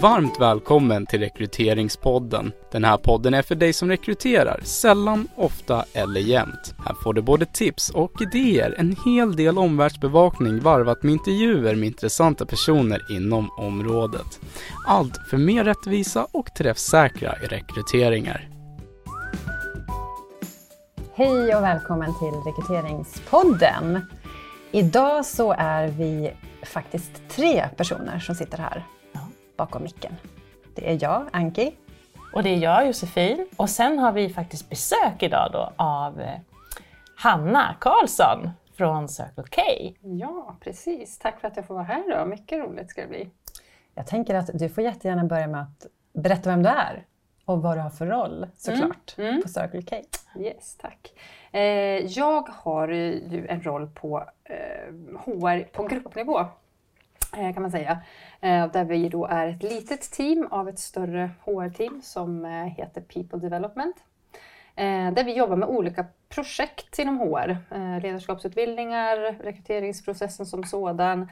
Varmt välkommen till Rekryteringspodden. Den här podden är för dig som rekryterar, sällan, ofta eller jämt. Här får du både tips och idéer, en hel del omvärldsbevakning varvat med intervjuer med intressanta personer inom området. Allt för mer rättvisa och träffsäkra rekryteringar. Hej och välkommen till Rekryteringspodden. Idag så är vi faktiskt tre personer som sitter här bakom micken. Det är jag, Anki. Och det är jag, Josefin. Och sen har vi faktiskt besök idag då av eh, Hanna Karlsson från Circle K. Ja, precis. Tack för att jag får vara här då. Mycket roligt ska det bli. Jag tänker att du får jättegärna börja med att berätta vem du är och vad du har för roll såklart mm. Mm. på Circle K. Yes, tack. Eh, jag har ju en roll på HR eh, på gruppnivå kan man säga. Eh, där vi då är ett litet team av ett större HR-team som eh, heter People Development. Där vi jobbar med olika projekt inom HR. Ledarskapsutbildningar, rekryteringsprocessen som sådan.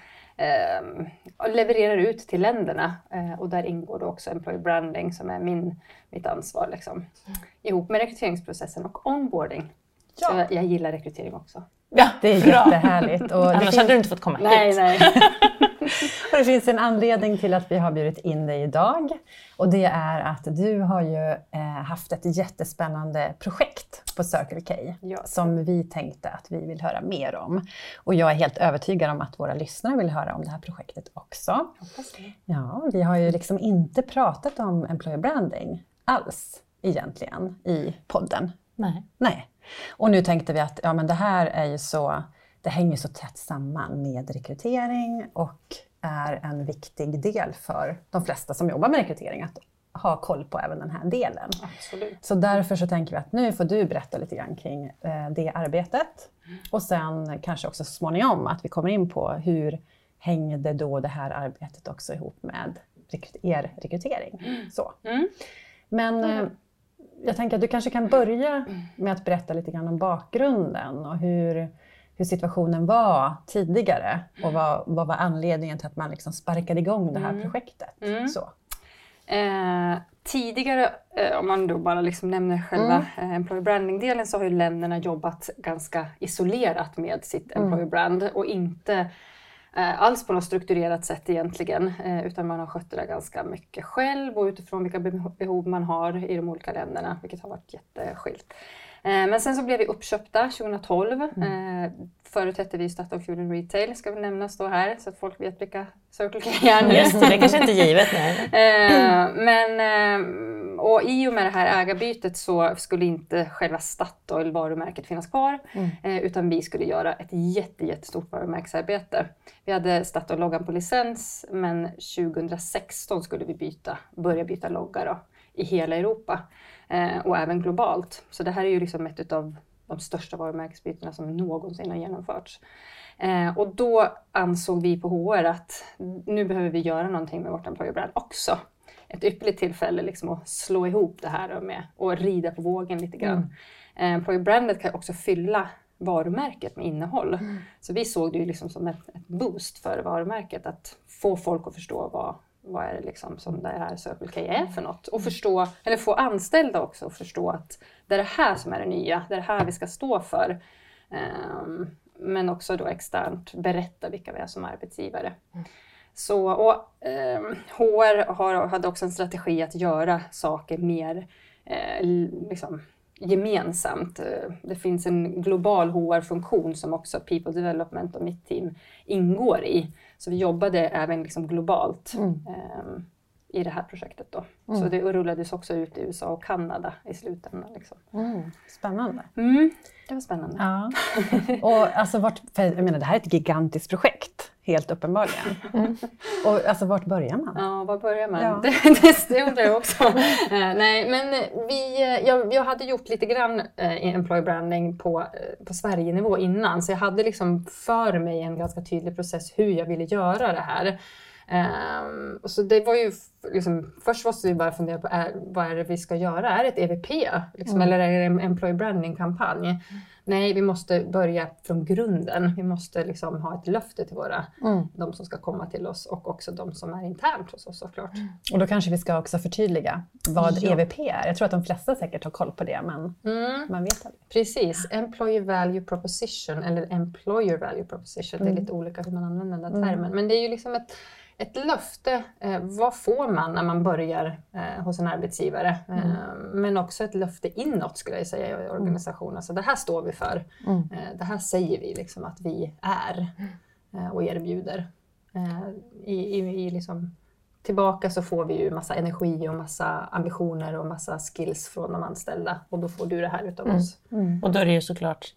Och levererar ut till länderna. Och där ingår då också Employer Branding som är min, mitt ansvar. Liksom. Mm. Ihop med rekryteringsprocessen och onboarding. Ja. Så jag, jag gillar rekrytering också. Ja, det är bra. jättehärligt. Och Annars finns... hade du inte fått komma nej, hit. Nej. och det finns en anledning till att vi har bjudit in dig idag. Och det är att du har ju eh, haft ett jättespännande projekt på Circle K ja. som vi tänkte att vi vill höra mer om. Och jag är helt övertygad om att våra lyssnare vill höra om det här projektet också. Ja, vi har ju liksom inte pratat om employer branding alls egentligen i podden. Nej. Nej. Och nu tänkte vi att ja, men det här är ju så, det hänger så tätt samman med rekrytering och är en viktig del för de flesta som jobbar med rekrytering att ha koll på även den här delen. Absolut. Så därför så tänker vi att nu får du berätta lite grann kring eh, det arbetet och sen kanske också så småningom att vi kommer in på hur hängde då det här arbetet också ihop med er rekrytering. Mm. Så. Mm. Men eh, jag tänker att du kanske kan börja med att berätta lite grann om bakgrunden och hur, hur situationen var tidigare och vad, vad var anledningen till att man liksom sparkade igång det här mm. projektet. Mm. Så. Eh, tidigare, eh, om man då bara liksom nämner själva mm. eh, employer branding-delen, så har ju länderna jobbat ganska isolerat med sitt mm. employer brand och inte eh, alls på något strukturerat sätt egentligen, utan man har skött det där ganska mycket själv och utifrån vilka behov man har i de olika länderna, vilket har varit jätteskilt. Eh, men sen så blev vi uppköpta 2012. Mm. Eh, förut hette vi Statoil Retail, ska vi nämnas då här, så att folk vet vilka Circle K är. Just det, det kanske inte är givet. Nej. men och i och med det här ägarbytet så skulle inte själva Statoil varumärket finnas kvar mm. eh, utan vi skulle göra ett jätte, jättestort varumärksarbete. Vi hade Statoil-loggan på licens men 2016 skulle vi byta, börja byta logga då, i hela Europa eh, och även globalt. Så det här är ju liksom ett av de största varumärkesbytena som någonsin har genomförts. Eh, och då ansåg vi på HR att nu behöver vi göra någonting med vårt employer brand också ett ypperligt tillfälle liksom att slå ihop det här med och rida på vågen lite grann. Mm. Eh, Brandet kan också fylla varumärket med innehåll. Mm. Så vi såg det ju liksom som ett, ett, boost för varumärket att få folk att förstå vad, vad är det liksom som det här Circle K är för något. Och förstå, eller få anställda också att förstå att det är det här som är det nya, det är det här vi ska stå för. Um, men också då externt berätta vilka vi är som arbetsgivare. Mm. Så, och, eh, HR har, hade också en strategi att göra saker mer eh, liksom, gemensamt. Eh, det finns en global HR-funktion som också People Development och mitt team ingår i. Så vi jobbade även liksom globalt mm. eh, i det här projektet. Då. Mm. Så det rullades också ut i USA och Kanada i slutändan. Liksom. Mm. Spännande. Mm, det var spännande. Ja. och alltså vart, jag menar, det här är ett gigantiskt projekt helt uppenbarligen. Mm. Och alltså, vart börjar man? Ja, var börjar man? Ja. Det, det, det undrar jag också. uh, nej, men vi, uh, jag, jag hade gjort lite grann uh, employer branding på, uh, på Sverige-nivå innan, så jag hade liksom för mig en ganska tydlig process hur jag ville göra det här. Um, så det var ju liksom, först måste vi bara fundera på är, vad är det vi ska göra? Är det ett EVP? Liksom, Eller är det en Employee Branding-kampanj? Nej, vi måste börja från grunden. Vi måste liksom ha ett löfte till våra, de som ska komma till oss och också de som är internt hos oss såklart. Och då kanske vi ska också förtydliga vad Ja. EVP är. Jag tror att de flesta säkert har koll på det, men man vet aldrig. Precis, Employer Value Proposition eller Employer Value Proposition. Det är lite olika hur man använder den där termen. Men det är ju liksom ett, ett löfte. Eh, vad får man när man börjar eh, hos en arbetsgivare? Eh, men också ett löfte inåt skulle jag säga i organisationen. Så det här står vi för. Eh, det här säger vi liksom att vi är eh, och erbjuder. Eh, i, i, i liksom, tillbaka så får vi ju massa energi och massa ambitioner och massa skills från de anställda. Och då får du det här utav oss. Och då är det ju såklart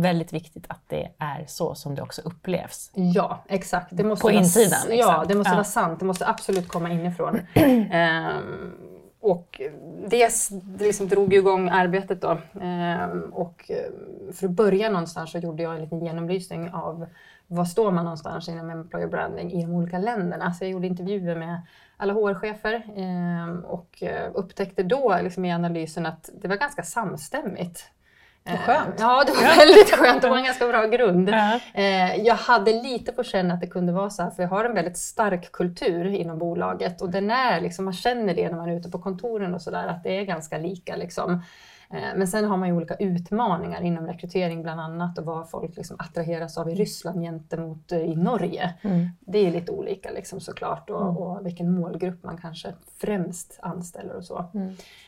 väldigt viktigt att det är så som det också upplevs. Ja, exakt. Det måste På vara, insidan, Ja, det måste Ja. vara sant. Det måste absolut komma inifrån. Ehm, och det, s- det liksom drog igång arbetet då. Ehm, och eh, för att börja någonstans så gjorde jag en liten genomlysning av var står man någonstans inom employer branding i de olika länderna. Så jag gjorde intervjuer med alla HR-chefer ehm, och eh, upptäckte då liksom i analysen att det var ganska samstämmigt. Vad skönt. Ja, det var väldigt skönt. Det var en ganska bra grund. Ja. Eh, jag hade lite på känn att det kunde vara så här, för jag har en väldigt stark kultur inom bolaget och den är liksom, man känner det när man är ute på kontoren och sådär, att det är ganska lika liksom. Eh, Men sen har man ju olika utmaningar inom rekrytering bland annat och vad folk liksom attraheras av i Ryssland gentemot eh, i Norge. Det är lite olika liksom såklart och, och vilken målgrupp man kanske främst anställer och så.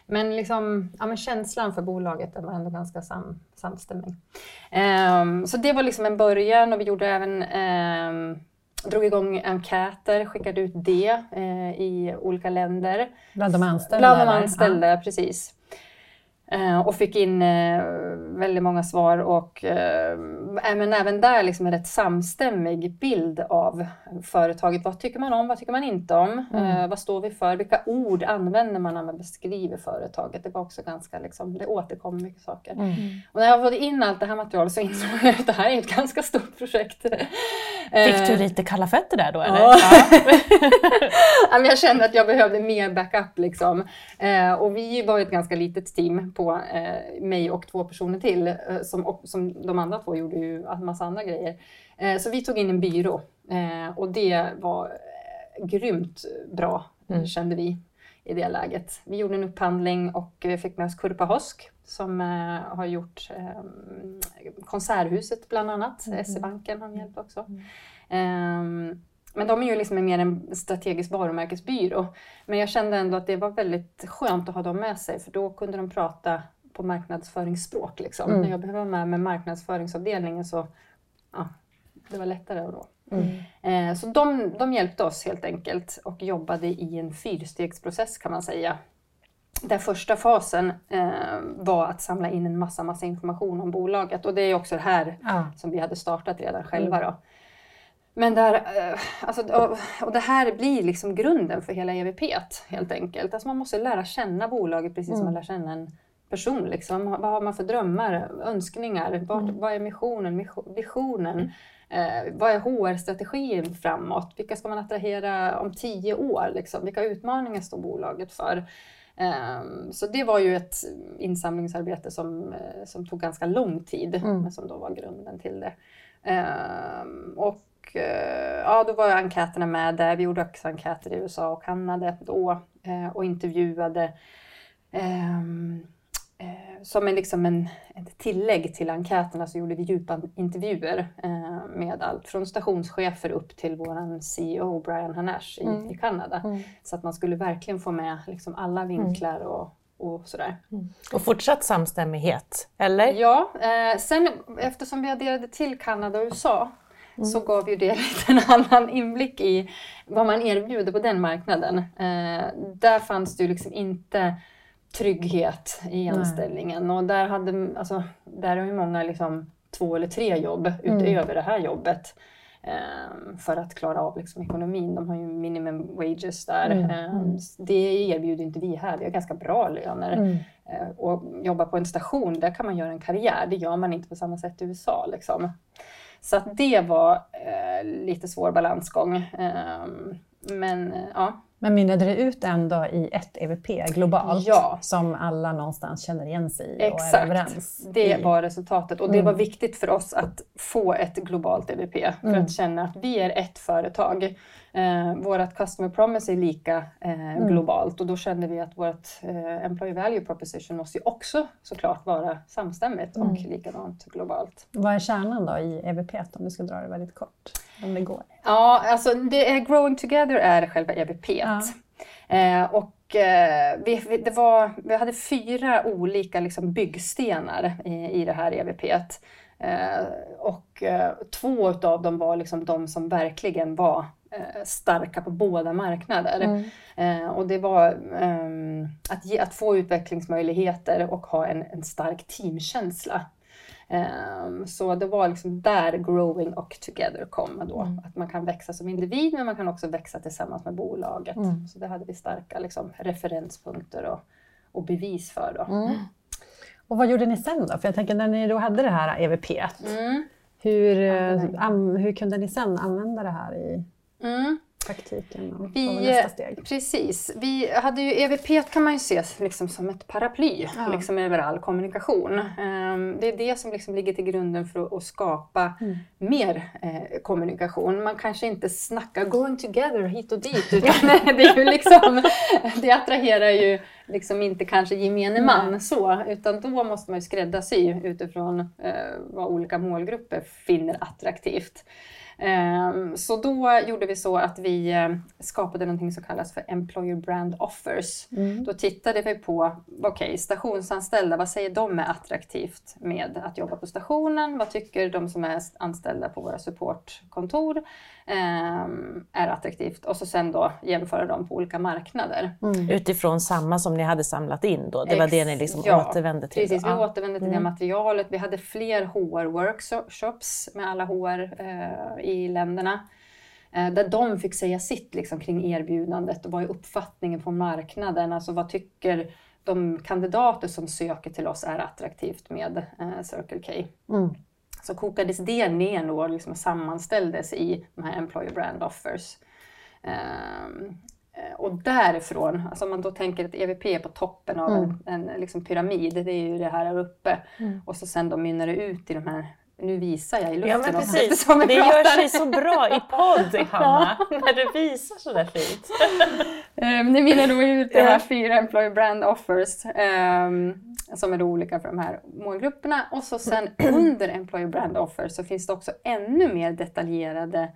Men, liksom, ja, men känslan för bolaget var ändå ganska sam, samstämmig. Ehm, så det var liksom en början och vi gjorde även ehm, drog igång enkäter, skickade ut det eh, i olika länder. Bland de anställda? Bland de anställda, precis. Eh, och fick in eh, väldigt många svar och eh, men även där liksom en rätt samstämmig bild av företaget. Vad tycker man om, vad tycker man inte om? Eh, vad står vi för? Vilka ord använder man när man beskriver företaget? Det var också ganska, liksom, det återkom mycket saker. Och när jag fått in allt det här materialet så insåg jag att det här är ett ganska stort projekt. Fick du lite kalla fötter där då eller? Ja. Ja, jag kände att jag behövde mer backup. Liksom. Eh, och vi var ett ganska litet team på eh, mig och två personer till. Eh, som, som de andra två gjorde ju en massa andra grejer. Eh, så vi tog in en byrå. Eh, och det var eh, grymt bra, kände vi i det läget. Vi gjorde en upphandling och eh, fick med oss Kurpa Hosk som eh, har gjort eh, Konserthuset bland annat. SE-banken har hjälpt också. Ehm, men de är ju liksom mer en strategisk varumärkesbyrå. Men jag kände ändå att det var väldigt skönt att ha dem med sig för då kunde de prata på marknadsföringsspråk. Liksom. När jag behövde vara med med marknadsföringsavdelningen så ja, det var lättare då. Eh, så de, de hjälpte oss helt enkelt och jobbade i en fyrstegsprocess kan man säga. Där första fasen eh, var att samla in en massa, massa information om bolaget och det är också det här Ja. som vi hade startat redan själva. Då. Men där, eh, alltså, och, det här blir liksom grunden för hela EVP helt enkelt. Alltså man måste lära känna bolaget precis som man lär känna en person. Liksom. Vad har man för drömmar, önskningar? Vart, Vad är missionen, mission- visionen? Eh, vad är HR-strategin framåt? Vilka ska man attrahera om tio år? Liksom? Vilka utmaningar står bolaget för? Ehm, så det var ju ett insamlingsarbete som, eh, som tog ganska lång tid, men som då var grunden till det. Ehm, och eh, ja, då var enkäterna med där. Vi gjorde också enkäter i USA och Kanada då eh, och intervjuade ehm, eh, som en, liksom en, ett tillägg till enkäterna så gjorde vi djupa intervjuer eh, med allt från stationschefer upp till vår CEO Brian Hanash i, i Kanada. Så att man skulle verkligen få med liksom alla vinklar och, och sådär. Och fortsatt samstämmighet, eller? Ja, eh, sen eftersom vi adderade till Kanada och USA så gav ju det lite en annan inblick i vad man erbjuder på den marknaden. Eh, där fanns det ju liksom inte trygghet i anställningen och där, hade, alltså, där har ju många liksom två eller tre jobb utöver det här jobbet eh, för att klara av liksom, ekonomin. De har ju minimum wages där. Eh, det erbjuder inte vi här. Vi har ganska bra löner. Eh, och jobba på en station, där kan man göra en karriär. Det gör man inte på samma sätt i USA. Liksom. Så att det var eh, lite svår balansgång. Eh, men eh, ja, Men mynnade det ut ändå i ett EVP globalt Ja. som alla någonstans känner igen sig i och är Exakt, överens det i? var resultatet. Och det Mm. var viktigt för oss att få ett globalt EVP för Mm. att känna att vi är ett företag. Eh, vårt customer promise är lika eh, Mm. globalt och då kände vi att vårt eh, employee value proposition måste ju också såklart vara samstämmigt och Mm. likadant globalt. Vad är kärnan då i EVP om du ska dra det väldigt kort? Om det går. Ja, alltså det är Growing Together är själva EVP. Ja. Eh, och eh, vi, vi, det var, vi hade fyra olika liksom, byggstenar i, i det här EVP. Och eh, två av dem var liksom de som verkligen var eh, starka på båda marknader. Mm. Eh, och det var ehm, att, ge, att få utvecklingsmöjligheter och ha en, en stark teamkänsla. Ehm, så det var liksom där growing och together kom då. Mm. Att man kan växa som individ men man kan också växa tillsammans med bolaget. Mm. Så det hade vi starka liksom, referenspunkter och, och bevis för. Då. Mm. Och vad gjorde ni sen då? För jag tänker när ni då hade det här EVP, Mm. hur, eh, hur kunde ni sen använda det här i Mm. Praktiken? Och Vi- vad nästa steg? Precis. Vi hade ju EVP kan man ju se liksom som ett paraply Ja. liksom över all kommunikation. Ehm, Det är det som liksom ligger till grunden för att- skapa Mm. mer eh, kommunikation. Man kanske inte snackar going together hit och dit utan det, är ju liksom, det attraherar ju liksom inte kanske gemene man så utan då måste man ju skräddarsy utifrån eh, vad olika målgrupper finner attraktivt. Ehm, Så då gjorde vi så att vi eh, skapade någonting som kallas för Employer Brand Offers. Mm. Då tittade vi på, okej, stationsanställda, vad säger de är attraktivt med att jobba på stationen? Vad tycker de som är anställda på våra supportkontor ehm, är attraktivt? Och så sen då jämföra dem på olika marknader. Mm. Utifrån samma som ni hade samlat in då? Det var det ni liksom Ja, återvände till? Precis, vi Ja. återvände till det materialet. Vi hade fler HR-workshops med alla HR eh, i länderna. Eh, där de fick säga sitt liksom, kring erbjudandet och vad är uppfattningen på marknaden? Alltså vad tycker de kandidater som söker till oss är attraktivt med eh, Circle K? Mm. Så kokades det ner då och liksom sammanställdes i de här Employer Brand Offers. Eh, och därifrån, alltså om man då tänker att EVP är på toppen av Mm. en, en liksom pyramid, det är ju det här här uppe. Mm. Och så sen då mynnar det ut i de här, nu visar jag i luften Ja men precis, vi det gör sig så bra i podd Hanna, när du visar sådär fint. Um, det mynnar då ut de här fyra Employer Brand Offers ehm, som är då olika för de här målgrupperna. Och så sen under Employer Brand Offers så finns det också ännu mer detaljerade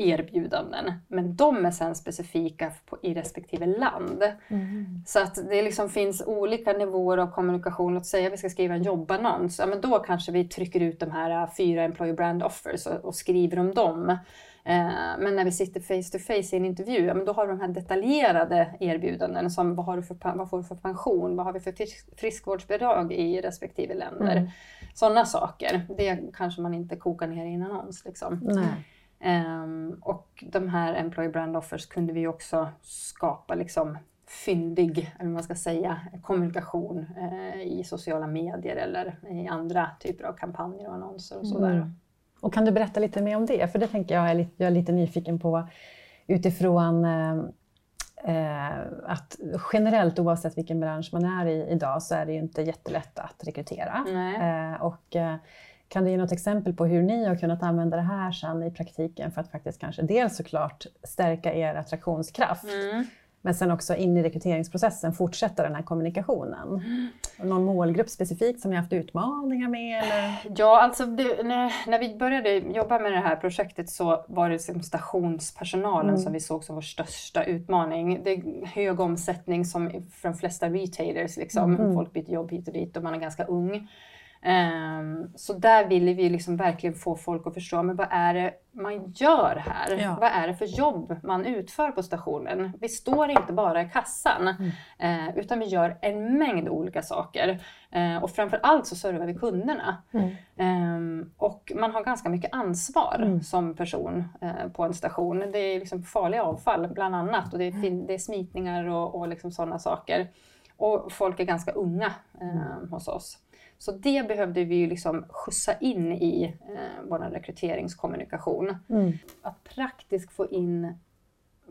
erbjudanden. Men de är sen specifika på, i respektive land. Så att det liksom finns olika nivåer av kommunikation. Låt säga att vi ska skriva en jobbannons. Ja, men då kanske vi trycker ut de här äh, fyra Employer Brand Offers och, och skriver om dem. Eh, men när vi sitter face to face i en intervju, ja, men då har vi de här detaljerade erbjudanden som vad, har du för, vad får du för pension, vad har vi för frisk, friskvårdsbidrag i respektive länder. Mm. Sådana saker, det kanske man inte kokar ner i en annons. Liksom. Nej. Ehm, och de här Employee Brand Offers kunde vi också skapa liksom fyndig, eller man ska säga, kommunikation eh, i sociala medier eller i andra typer av kampanjer och annonser och sådär. Mm. Och kan du berätta lite mer om det? För det tänker jag är lite, jag är lite nyfiken på utifrån eh, eh, att generellt oavsett vilken bransch man är i idag så är det ju inte jättelätt att rekrytera. Nej. Eh, och, eh, kan du ge något exempel på hur ni har kunnat använda det här sen i praktiken för att faktiskt kanske dels såklart stärka er attraktionskraft Mm. men sen också in i rekryteringsprocessen fortsätta den här kommunikationen? Någon målgrupp specifikt som ni haft utmaningar med? Eller? Ja, alltså det, när, när vi började jobba med det här projektet så var det liksom stationspersonalen Mm. som vi såg som vår största utmaning. Det är hög omsättning som för de flesta retailers. Liksom. Mm. Folk byter jobb hit och dit och man är ganska ung. Ehm, så där ville vi liksom verkligen få folk att förstå, men vad är det man gör här? Ja. Vad är det för jobb man utför på stationen? Vi står inte bara i kassan, eh, utan vi gör en mängd olika saker. Eh, och framför allt så servar vi kunderna. Mm. Ehm, och man har ganska mycket ansvar Mm. som person eh, på en station. Det är liksom farliga avfall bland annat och det är, fin- det är smitningar och, och liksom sådana saker. Och folk är ganska unga eh, hos oss. Så det behövde vi ju liksom skjutsa in i eh, vår rekryteringskommunikation. Mm. Att praktiskt få in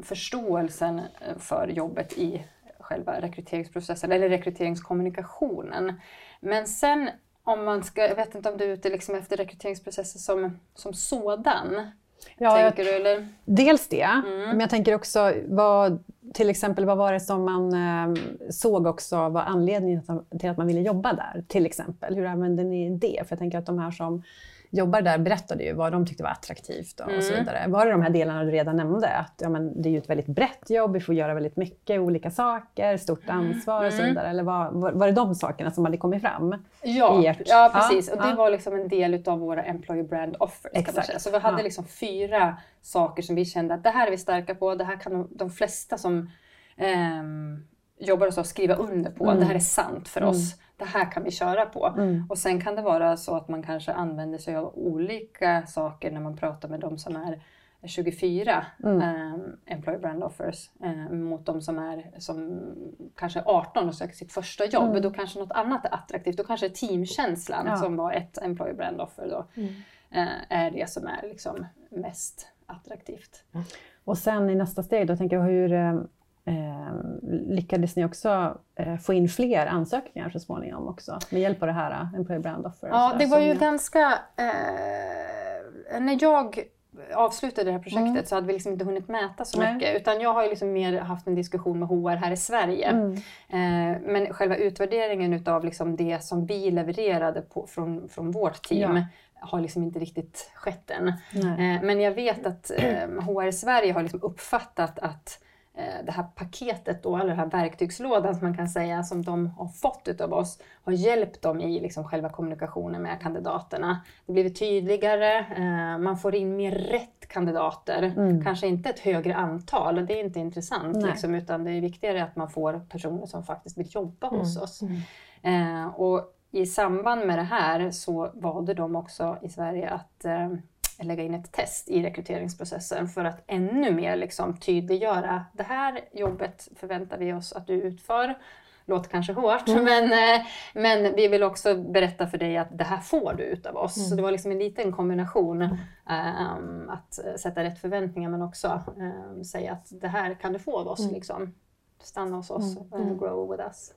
förståelsen eh, för jobbet i själva rekryteringsprocessen eller rekryteringskommunikationen. Men sen om man ska, jag vet inte om du är ute liksom efter rekryteringsprocessen som, som sådan? Ja, tänker du, eller? Dels det, mm. men jag tänker också vad, till exempel vad var det som man eh, såg också var anledningen till att man ville jobba där? Till exempel, hur använde ni det? För jag tänker att de här som jobbar där berättade ju vad de tyckte var attraktivt och, mm. så vidare. Var det de här delarna du redan nämnde? Att ja, men det är ju ett väldigt brett jobb, vi får göra väldigt mycket olika saker, stort ansvar och så mm. vidare. Eller var, var, var det de sakerna som hade kommit fram? Ja, ert, ja precis. Ja, och det ja. var liksom en del av våra Employer Brand Offers. Exakt. Så vi hade liksom fyra saker som vi kände att det här är vi starka på, det här kan de, de flesta som um, jobbar hos oss skriva under på. Mm. Det här är sant för oss. Mm. Det här kan vi köra på. Mm. Och sen kan det vara så att man kanske använder sig av olika saker när man pratar med de som är 24 mm. eh, Employer Brand Offers eh, mot de som är som kanske 18 och söker sitt första jobb. Mm. Då kanske något annat är attraktivt. Då kanske teamkänslan ja. som var ett Employer Brand Offer då, mm. eh, är det som är liksom mest attraktivt. Och sen i nästa steg då tänker jag hur eh, lyckades ni också eh, få in fler ansökningar så småningom också med hjälp av det här eh, Employer Brand Offer? Ja, det var ju jag... ganska... Eh, när jag avslutade det här projektet mm. så hade vi liksom inte hunnit mäta så Nej. mycket. Utan jag har ju liksom mer haft en diskussion med HR här i Sverige. Mm. Eh, men själva utvärderingen utav liksom det som vi levererade på, från, från vårt team ja. har liksom inte riktigt skett än. Eh, men jag vet att eh, HR Sverige har liksom uppfattat att det här paketet då, eller den här verktygslådan som man kan säga som de har fått utav oss har hjälpt dem i liksom själva kommunikationen med kandidaterna. Det blir tydligare, eh, man får in mer rätt kandidater, mm. kanske inte ett högre antal, det är inte intressant liksom, utan det är viktigare att man får personer som faktiskt vill jobba mm. hos oss. Mm. Eh, och i samband med det här så valde de också i Sverige att lägga in ett test i rekryteringsprocessen för att ännu mer liksom tydliggöra det här jobbet förväntar vi oss att du utför. Låter kanske hårt, mm. men, eh, men vi vill också berätta för dig att det här får du utav oss. Mm. Så det var liksom en liten kombination um, att sätta rätt förväntningar men också um, säga att det här kan du få av oss. Mm. Liksom. Stanna hos oss, mm. uh, grow with us.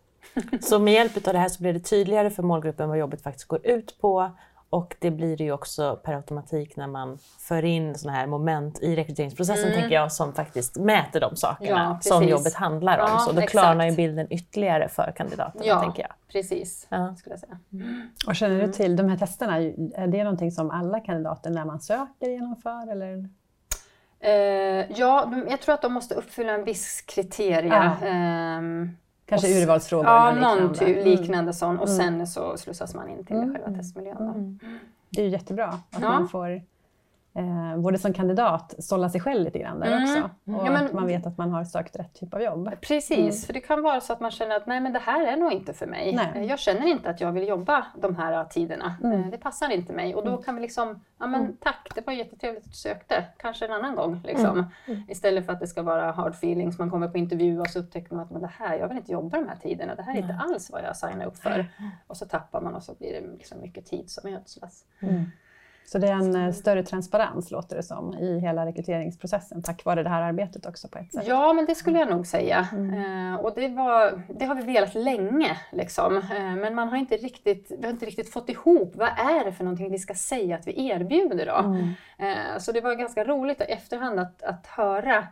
så med hjälp av det här så blir det tydligare för målgruppen vad jobbet faktiskt går ut på och det blir det ju också per automatik när man för in sådana här moment i rekryteringsprocessen mm. tänker jag som faktiskt mäter de sakerna ja, som jobbet handlar om. Ja, så då exakt. klarnar ju bilden ytterligare för kandidaterna. Ja, tänker jag. precis. Ja. Skulle jag säga. Mm. Och känner du till de här testerna, är det någonting som alla kandidater när man söker genomför? Eller? Uh, ja, jag tror att de måste uppfylla en viss kriteria. Um, Kanske och, urvalsfrågor? Ja, någon typ mm. liknande sån. Och mm. sen så slussas man in till mm. själva testmiljön. Mm. Det är ju jättebra att ja. man får eh, både som kandidat sålla sig själv lite grann där mm. också. Och ja, men, att man vet att man har sökt rätt typ av jobb. Precis, mm. för det kan vara så att man känner att nej men det här är nog inte för mig. Nej. Jag känner inte att jag vill jobba de här tiderna. Mm. Eh, det passar inte mig. Och då mm. kan vi liksom, ja men mm. tack, det var jättetrevligt att du sökte. Kanske en annan gång. Liksom. Mm. Istället för att det ska vara hard feelings, man kommer på intervju och så upptäcker man att men det här, jag vill inte jobba de här tiderna. Det här är inte alls vad jag signade upp för. Och så tappar man och så blir det liksom mycket tid som ödslas. Så det är en eh, större transparens låter det som i hela rekryteringsprocessen tack vare det här arbetet också på ett sätt. Ja, men det skulle jag nog säga. Mm. Eh, och det, var, det har vi velat länge. Liksom. Eh, men man har inte riktigt, vi har inte riktigt fått ihop vad är det för någonting vi ska säga att vi erbjuder. Då? Mm. Eh, så det var ganska roligt i efterhand att, att höra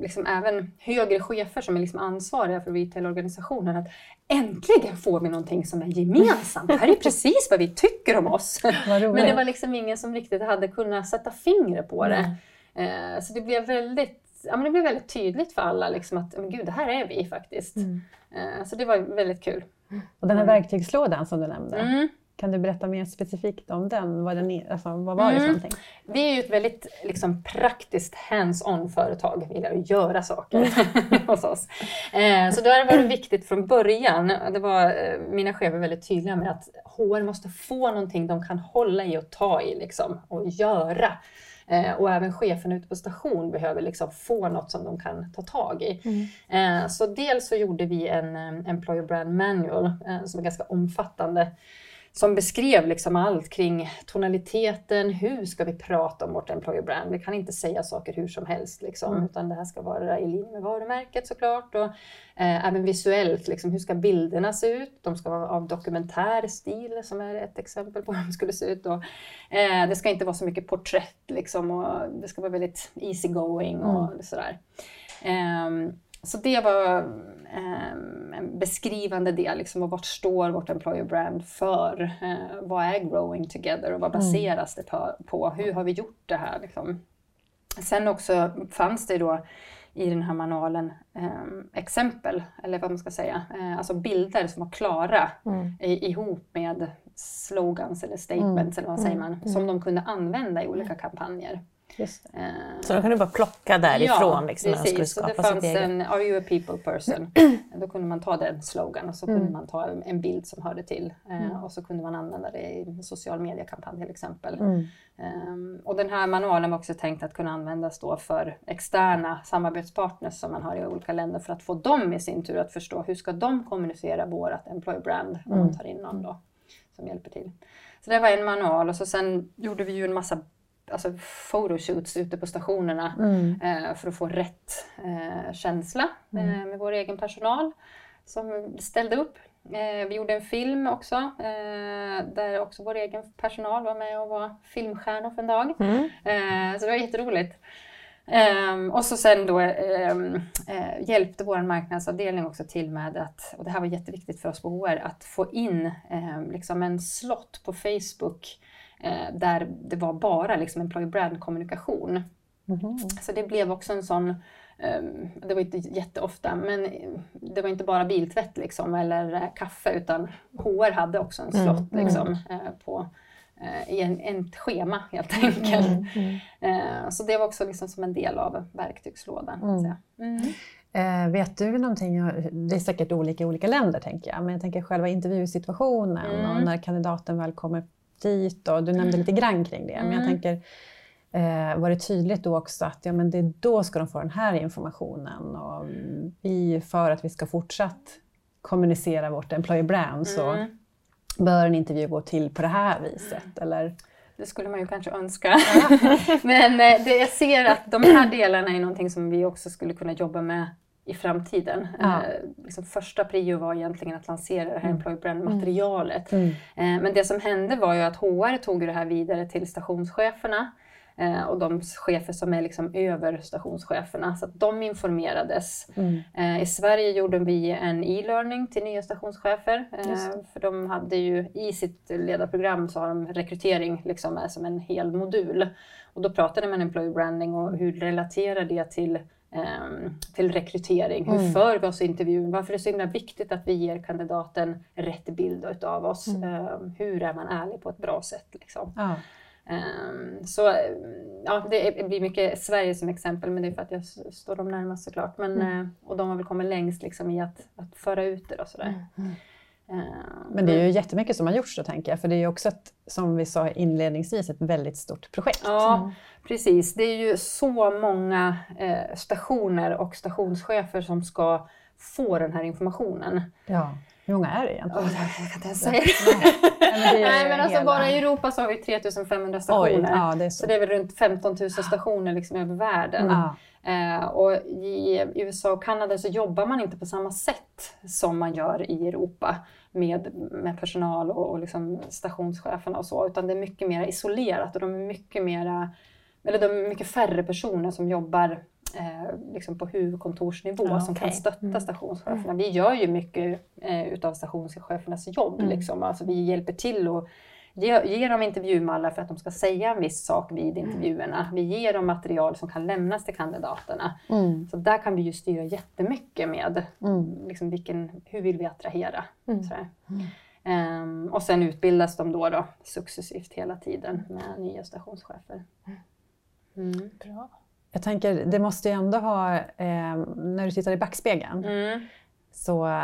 liksom även högre chefer som är liksom ansvariga för retailorganisationen att äntligen får vi någonting som är gemensamt. Det här är precis vad vi tycker om oss. Men det var liksom ingen som riktigt hade kunnat sätta fingret på det. Mm. Så det blev väldigt Ja, men det blev väldigt tydligt för alla liksom att men gud, det här är vi faktiskt. Mm. Eh, så det var väldigt kul. Och den här verktygslådan som du nämnde, mm. Kan du berätta mer specifikt om den? Vad, den är, alltså, vad var det för mm. någonting? Vi är ju ett väldigt liksom, praktiskt hands-on företag. Vi gillar att göra saker mm. hos oss. Eh, så då har det varit viktigt från början. Det var eh, mina chefer väldigt tydliga med att HR måste få någonting de kan hålla i och ta i liksom, och göra. Eh, och även chefen ute på station behöver liksom få något som de kan ta tag i. Mm. Eh, så dels så gjorde vi en um, Employer Brand Manual eh, som är ganska omfattande som beskrev liksom allt kring tonaliteten, hur ska vi prata om vårt employer brand? Vi kan inte säga saker hur som helst, liksom, mm. utan det här ska vara i linje med varumärket såklart. Och, eh, även visuellt, liksom, hur ska bilderna se ut? De ska vara av dokumentär stil, som är ett exempel på hur de skulle se ut. Och, eh, det ska inte vara så mycket porträtt, liksom, och det ska vara väldigt easy going och mm. sådär. Um, så det var um, en beskrivande del, liksom, och vart står vårt employer brand för? Uh, vad är growing together och vad mm. baseras mm. det på? Hur har vi gjort det här? Liksom? Sen också fanns det då i den här manualen um, exempel, eller vad man ska säga, uh, alltså bilder som var klara mm. i, ihop med slogans eller statements, mm. eller vad säger man, mm. som de kunde använda i olika kampanjer. Just det. Eh, så de kunde bara plocka därifrån? Ja, liksom, precis. När de skulle skapa så det fanns en Are you a people person? Då kunde man ta den slogan och så kunde mm. man ta en bild som hörde till. Eh, mm. Och så kunde man använda det i en social media-kampanj till exempel. Mm. Um, och den här manualen var också tänkt att kunna användas då för externa samarbetspartners som man har i olika länder för att få dem i sin tur att förstå hur ska de kommunicera vårt employer brand om man mm. tar in någon då som hjälper till. Så det var en manual och så sen gjorde vi ju en massa alltså, photoshoots ute på stationerna mm. eh, för att få rätt eh, känsla mm. eh, med vår egen personal som ställde upp. Eh, vi gjorde en film också eh, där också vår egen personal var med och var filmstjärnor för en dag. Mm. Så det var jätteroligt. Um, och så sen då um, uh, hjälpte vår marknadsavdelning också till med att, och det här var jätteviktigt för oss på HR, att få in um, liksom en slott på Facebook eh, där det var bara liksom employer brand-kommunikation. Mm. Så det blev också en sån Um, det var inte jätteofta, men det var inte bara biltvätt liksom, eller uh, kaffe utan HR hade också en slott mm, liksom, uh, på, uh, i en, ett schema helt enkelt. Mm, mm. så det var också liksom som en del av verktygslådan. Mm. Eh, vet du någonting, det är säkert olika i olika länder tänker jag, men jag tänker själva intervjusituationen och när kandidaten väl kommer dit. Och du nämnde mm. lite grann kring det, mm. men jag mm. tänker eh, var det tydligt då också att ja, men det, då ska de få den här informationen och vi, för att vi ska fortsatt kommunicera vårt employer brand så mm. bör en intervju gå till på det här viset? Eller? Det skulle man ju kanske önska. Men eh, det, jag ser att de här delarna är någonting som vi också skulle kunna jobba med i framtiden. Ja. Eh, liksom första prio var egentligen att lansera det här mm. Employer Brand-materialet. Mm. Eh, men det som hände var ju att HR tog det här vidare till stationscheferna eh, och de chefer som är liksom över stationscheferna. Så att de informerades. Mm. Eh, I Sverige gjorde vi en e-learning till nya stationschefer. Eh, för de hade ju i sitt ledarprogram så har de rekrytering liksom som en hel modul. Och då pratade man employer branding och hur relaterar det till till rekrytering. Hur mm. för vi oss intervjun? Varför är det så himla viktigt att vi ger kandidaten rätt bild av oss? Mm. Ehm, hur är man ärlig på ett bra sätt? Liksom? Ja. Um, så ja, det blir mycket Sverige som exempel, men det är för att jag står dem närmast såklart. Men, mm. uh, och de har väl kommit längst liksom, i att, att föra ut det och sådär. Mm. Uh, men det är ju jättemycket som har gjorts då tänker jag, för det är ju också ett, som vi sa inledningsvis, ett väldigt stort projekt. Ja, mm. Precis, det är ju så många eh, stationer och stationschefer som ska få den här informationen. Ja. Hur många är det egentligen? Oh, jag kan inte ens säga Nej, Nej, men alltså bara i Europa så har vi 3500 stationer. Oj, ja, det så. så. det är väl runt 15 000 stationer liksom över världen. Mm. Eh, och i USA och Kanada så jobbar man inte på samma sätt som man gör i Europa med, med personal och, och liksom stationscheferna och så, utan det är mycket mer isolerat och de är mycket mera eller de är mycket färre personer som jobbar eh, liksom på huvudkontorsnivå ja, som kan stötta mm. stationscheferna. Mm. Vi gör ju mycket eh, utav stationschefernas jobb. Mm. Liksom. Alltså, vi hjälper till och ger, ger dem intervjumallar för att de ska säga en viss sak vid mm. intervjuerna. Vi ger dem material som kan lämnas till kandidaterna. Mm. Så där kan vi ju styra jättemycket med mm. liksom vilken, hur vill vi attrahera. Um, och sen utbildas de då, då successivt hela tiden med nya stationschefer. Mm. Bra. Jag tänker, det måste ju ändå ha, eh, när du tittar i backspegeln, mm. så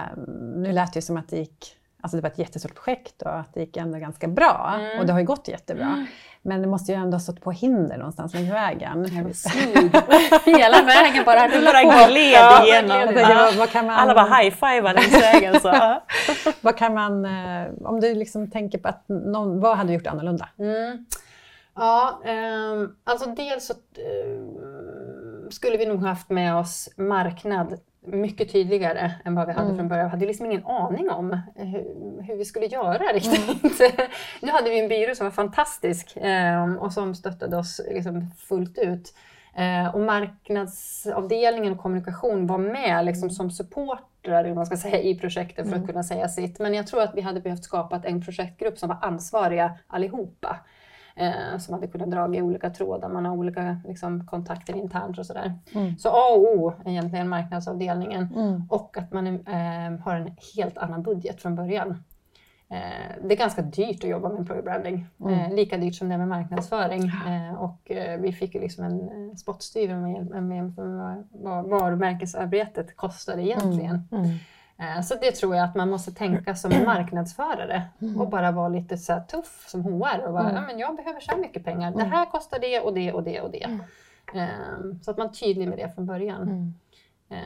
nu lät det som att det gick alltså det var ett jättestort projekt och att det gick ändå ganska bra. Mm. Och det har ju gått jättebra. Men det måste ju ändå ha stått på hinder någonstans längs vägen. Hela vägen bara rullar på. gled Jag igenom. Ja. vad, vad kan man, Alla bara high-fivar längs vägen. Så. ja. vad kan man, eh, om du liksom tänker på att någon, vad hade du gjort annorlunda? Mm. Ja, ehm, alltså dels så ehm, skulle vi nog haft med oss marknad mycket tydligare än vad vi hade från början. Vi hade liksom ingen aning om hur, hur vi skulle göra riktigt. nu hade vi en byrå som var fantastisk ehm, och som stöttade oss liksom fullt ut. Eh, och marknadsavdelningen och kommunikation var med liksom som supportrar man ska säga, i projektet för att kunna säga sitt. Men jag tror att vi hade behövt skapa en projektgrupp som var ansvariga allihopa. Eh, som hade kunnat dra i olika trådar, man har olika liksom, kontakter internt och sådär. Så A och O är egentligen marknadsavdelningen och att man eh, har en helt annan budget från början. Eh, det är ganska dyrt att jobba med employer branding. Eh, lika dyrt som det är med marknadsföring. Eh, och eh, vi fick ju liksom en spottstyver med, med, med vad- varumärkesarbetet kostade egentligen. Eh, Så det tror jag att man måste tänka som en marknadsförare och bara vara lite så tuff som HR. Och bara, ja, men jag behöver så här mycket pengar. Det här kostar det och det och det och det. Eh, Så att man är tydlig med det från början. Eh,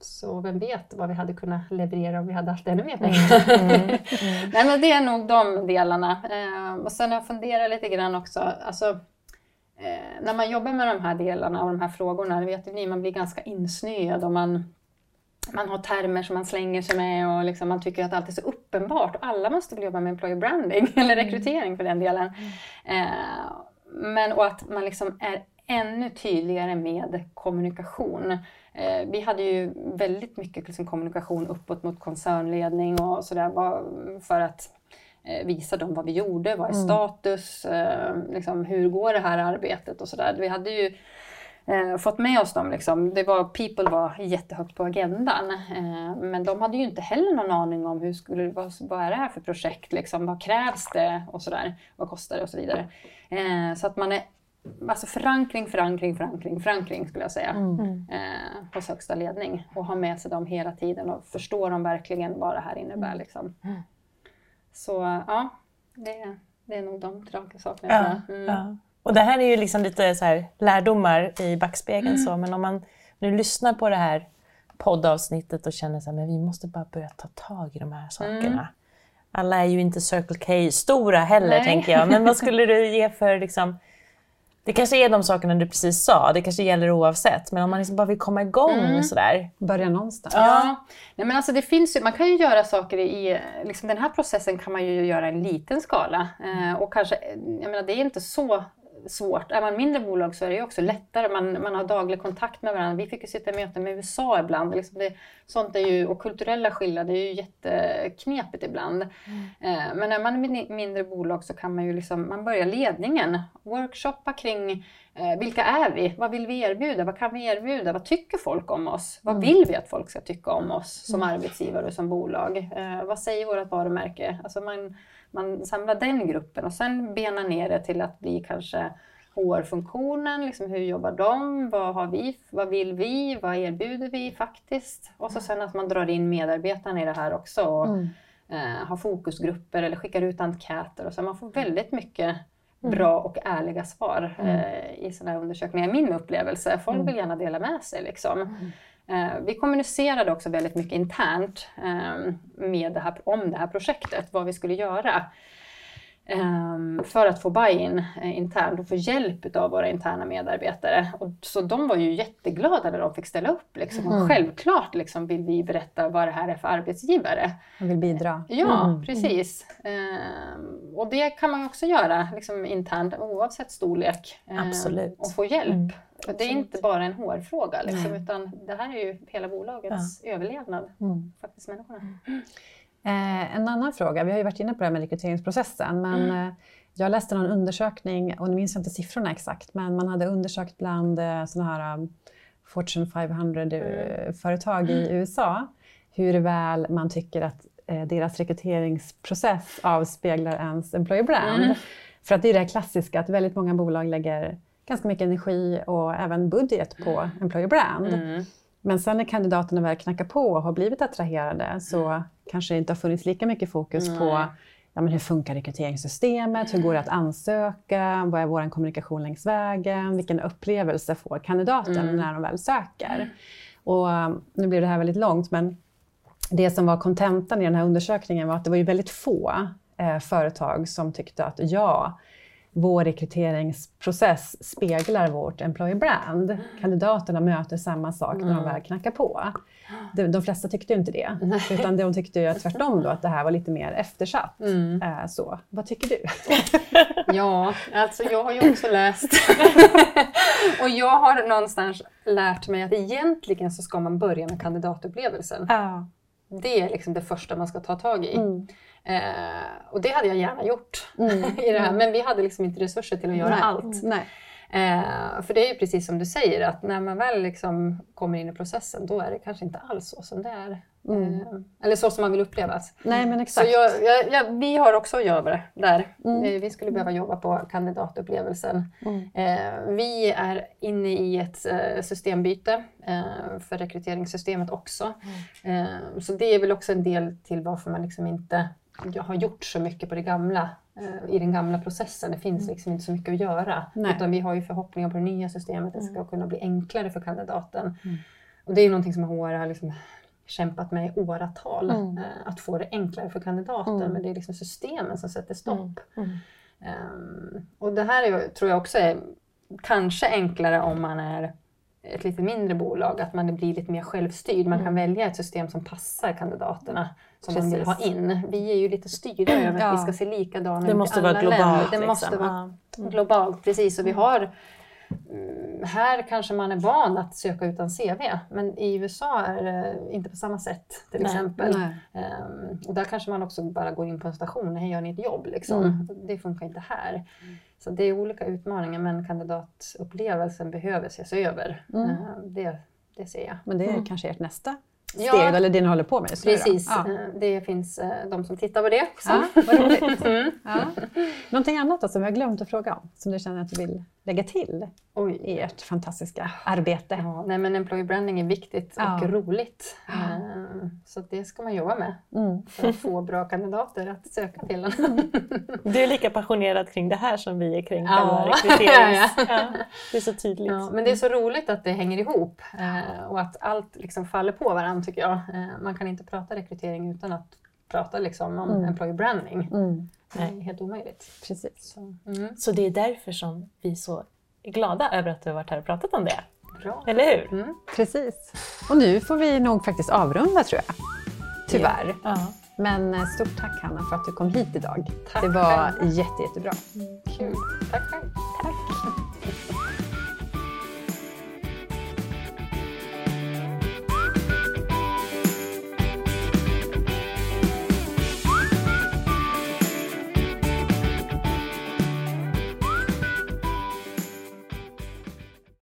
Så vem vet vad vi hade kunnat leverera om vi hade haft ännu mer pengar. Nej, men det är nog de delarna. Eh, Och sen har jag funderat lite grann också. Alltså, eh, när man jobbar med de här delarna och de här frågorna, vet ni, man blir ganska insnöad och man man har termer som man slänger sig med och liksom man tycker att allt är så uppenbart. Och alla måste väl jobba med employer branding, eller rekrytering för den delen. Eh, men och att man liksom är ännu tydligare med kommunikation. Eh, vi hade ju väldigt mycket liksom kommunikation uppåt mot koncernledning och sådär för att eh, visa dem vad vi gjorde, vad är status, eh, liksom, hur går det här arbetet och sådär. Vi hade ju eh, fått med oss dem. Liksom. Det var, people var jättehögt på agendan. Eh, men de hade ju inte heller någon aning om hur skulle, vad, vad är det här för projekt, liksom, vad krävs det och sådär, vad kostar det och så vidare. Eh, så att man är Alltså förankring, förankring, förankring, förankring skulle jag säga. Eh, hos högsta ledning. Och ha med sig dem hela tiden och förstå dem verkligen vad det här innebär. Liksom. Så ja, det, det är nog de tre sakerna. Jag. Mm. Och det här är ju liksom lite så här lärdomar i backspegeln. Så, men om man nu lyssnar på det här poddavsnittet och känner men vi måste bara börja ta tag i de här sakerna. Alla är ju inte Circle K-stora heller, Nej. tänker jag. Men vad skulle du ge för... Liksom, det kanske är de sakerna du precis sa, det kanske gäller oavsett. Men om man liksom bara vill komma igång sådär. Börja någonstans. Ja, Nej, men alltså det finns ju, man kan ju göra saker i, liksom den här processen kan man ju göra i en liten skala. Eh, och kanske, jag menar det är inte så svårt. Är man mindre bolag så är det också lättare. Man, man har daglig kontakt med varandra. Vi fick ju sitta i möten med USA ibland. Liksom det, sånt är ju, och kulturella skillnader är ju jätteknepigt ibland. Eh, men när man är min- mindre bolag så kan man ju liksom, man börjar ledningen. Workshoppa kring eh, vilka är vi? Vad vill vi erbjuda? Vad kan vi erbjuda? Vad tycker folk om oss? Vad vill vi att folk ska tycka om oss som arbetsgivare och som bolag? Eh, vad säger vårt varumärke? Alltså man, man samlar den gruppen och sen benar ner det till att bli kanske HR-funktionen, liksom hur jobbar de? Vad, har vi, vad vill vi? Vad erbjuder vi faktiskt? Och så sen att man drar in medarbetarna i det här också och eh, har fokusgrupper eller skickar ut enkäter. Och så man får väldigt mycket bra och ärliga svar eh, i sådana här undersökningar. Min upplevelse. Folk vill gärna dela med sig. Liksom. Eh, Eh, vi kommunicerade också väldigt mycket internt eh, med det här, om det här projektet, vad vi skulle göra. Ehm, för att få buy-in eh, internt och få hjälp av våra interna medarbetare. Och, så de var ju jätteglada när de fick ställa upp. Liksom. Och självklart liksom, vill vi berätta vad det här är för arbetsgivare. Man vill bidra. Ja, precis. Ehm, och det kan man också göra liksom, internt oavsett storlek. ehm, Absolut. Och få hjälp. Det är inte bara en HR-fråga, liksom, utan det här är ju hela bolagets överlevnad. Faktiskt människorna. Eh, en annan fråga, vi har ju varit inne på det här med rekryteringsprocessen, men eh, jag läste någon undersökning, och nu minns jag inte siffrorna exakt, men man hade undersökt bland eh, sådana här um, Fortune 500-företag i USA hur väl man tycker att eh, deras rekryteringsprocess avspeglar ens employer brand. För att det är det klassiska att väldigt många bolag lägger ganska mycket energi och även budget på employer brand. Men sen när kandidaterna väl knackar på och har blivit attraherade så kanske det inte har funnits lika mycket fokus Nej. på ja, men hur funkar rekryteringssystemet, hur går det att ansöka, vad är vår kommunikation längs vägen, vilken upplevelse får kandidaten Mm. när de väl söker. Och um, nu blir det här väldigt långt, men det som var kontentan i den här undersökningen var att det var ju väldigt få eh, företag som tyckte att ja, vår rekryteringsprocess speglar vårt employer brand. Kandidaterna möter samma sak när de Mm. väl knackar på. De, de flesta tyckte inte det, utan de tyckte ju tvärtom då att det här var lite mer eftersatt. Mm. Eh, så. Vad tycker du? Ja, alltså jag har ju också läst. och jag har någonstans lärt mig att egentligen så ska man börja med kandidatupplevelsen. Ja. Det är liksom det första man ska ta tag i. Mm. Eh, och det hade jag gärna gjort Mm. i det här, men vi hade liksom inte resurser till att göra Nej. allt. Nej. Eh, för det är ju precis som du säger, att när man väl liksom kommer in i processen, då är det kanske inte alls så som det är. Mm. Eh, eller så som man vill upplevas. Nej, men Så exakt. jag, jag, jag, vi har också att göra där. Mm. Eh, Vi skulle behöva jobba på kandidatupplevelsen. Mm. Eh, vi är inne i ett eh, systembyte eh, för rekryteringssystemet också. Mm. Eh, så det är väl också en del till varför man liksom inte har gjort så mycket på det gamla, i den gamla processen. Det finns liksom inte så mycket att göra. Mm. Nej. Utan vi har ju förhoppningar på det nya systemet. Det ska kunna bli enklare för kandidaten. Mm. Och det är någonting som HR har liksom kämpat med i åratal. Mm. eh, Att få det enklare för kandidaten. Mm. Men det är liksom systemen som sätter stopp. Mm. Ehm, och det här är, tror jag också är kanske enklare om man är ett lite mindre bolag, att man blir lite mer självstyrd. Man kan välja ett system som passar kandidaterna som man vill ha Precis. in. Vi är ju lite styrda över Ja. att vi ska se likadana ut Det i måste alla vara globalt. länder. Det liksom. måste vara Ja. globalt, precis. Och vi har, mm, här kanske man är van att söka utan CV, men i USA är det inte på samma sätt till Nej. exempel. Nej. Ehm, och där kanske man också bara går in på en station, här gör ni ett jobb. Liksom. Mm. Det funkar inte här. Så det är olika utmaningar men kandidatupplevelsen behöver ses över. Mm. Ehm, det, det ser jag. Men det är Mm. kanske ert nästa steg, Ja. eller det ni håller på med just? Precis, Ja. Ehm, det finns eh, de som tittar på det. också. Ja. Mm. Ja. Någonting annat då, som har glömt att fråga om, som du känner att du vill lägga till Oj. i ert fantastiska arbete? Ja, nej, men employee branding är viktigt och roligt. Så det ska man jobba med Mm. för att få bra kandidater att söka till en. Du är lika passionerad kring det här som vi är kring Ja. själva rekryterings... Ja. ja. Det är så tydligt. Ja, men det är så roligt att det hänger ihop eh, och att allt liksom faller på varandra tycker jag. Eh, man kan inte prata rekrytering utan att prata liksom om Mm. employer branding. Mm. Det är helt omöjligt. Precis. Så, mm, Så det är därför som vi är så glada över att du har varit här och pratat om det. Bra. Eller hur? Mm. Precis. Och nu får vi nog faktiskt avrunda tror jag. Tyvärr. Ja. Men eh, stort tack Hanna för att du kom hit idag. Tack det var själv. jätte, jättebra. Kul. Tack själv. Tack.